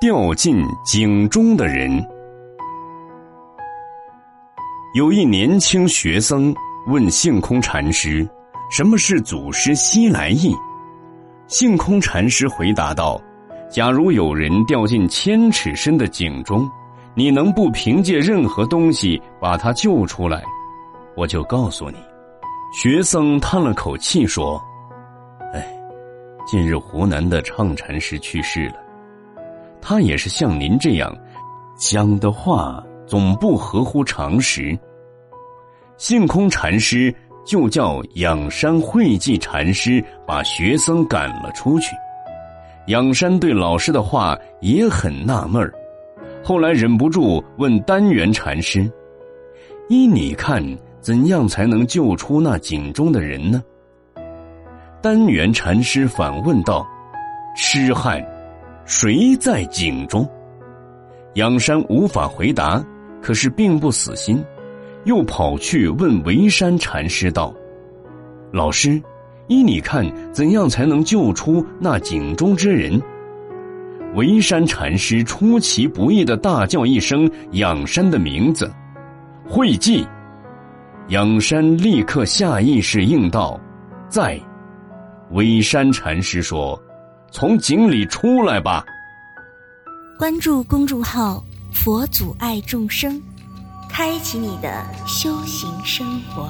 掉进井中的人。有一年轻学僧问性空禅师：“什么是祖师西来意？”性空禅师回答道：“假如有人掉进千尺深的井中，你能不凭借任何东西把他救出来？我就告诉你。”学僧叹了口气说：“哎，近日湖南的畅禅师去世了，他也是像您这样讲的话，总不合乎常识。”性空禅师。就叫仰山慧寂禅师把学僧赶了出去。仰山对老师的话也很纳闷儿，后来忍不住问丹元禅师：“依你看，怎样才能救出那井中的人呢？”丹元禅师反问道：“痴汉，谁在井中？”仰山无法回答，可是并不死心。又跑去问维山禅师道：“老师，依你看，怎样才能救出那井中之人？”维山禅师出其不意的大叫一声仰山的名字：“慧寂！”仰山立刻下意识应道：“在。”维山禅师说：“从井里出来吧。”关注公众号“佛祖爱众生”。开启你的修行生活。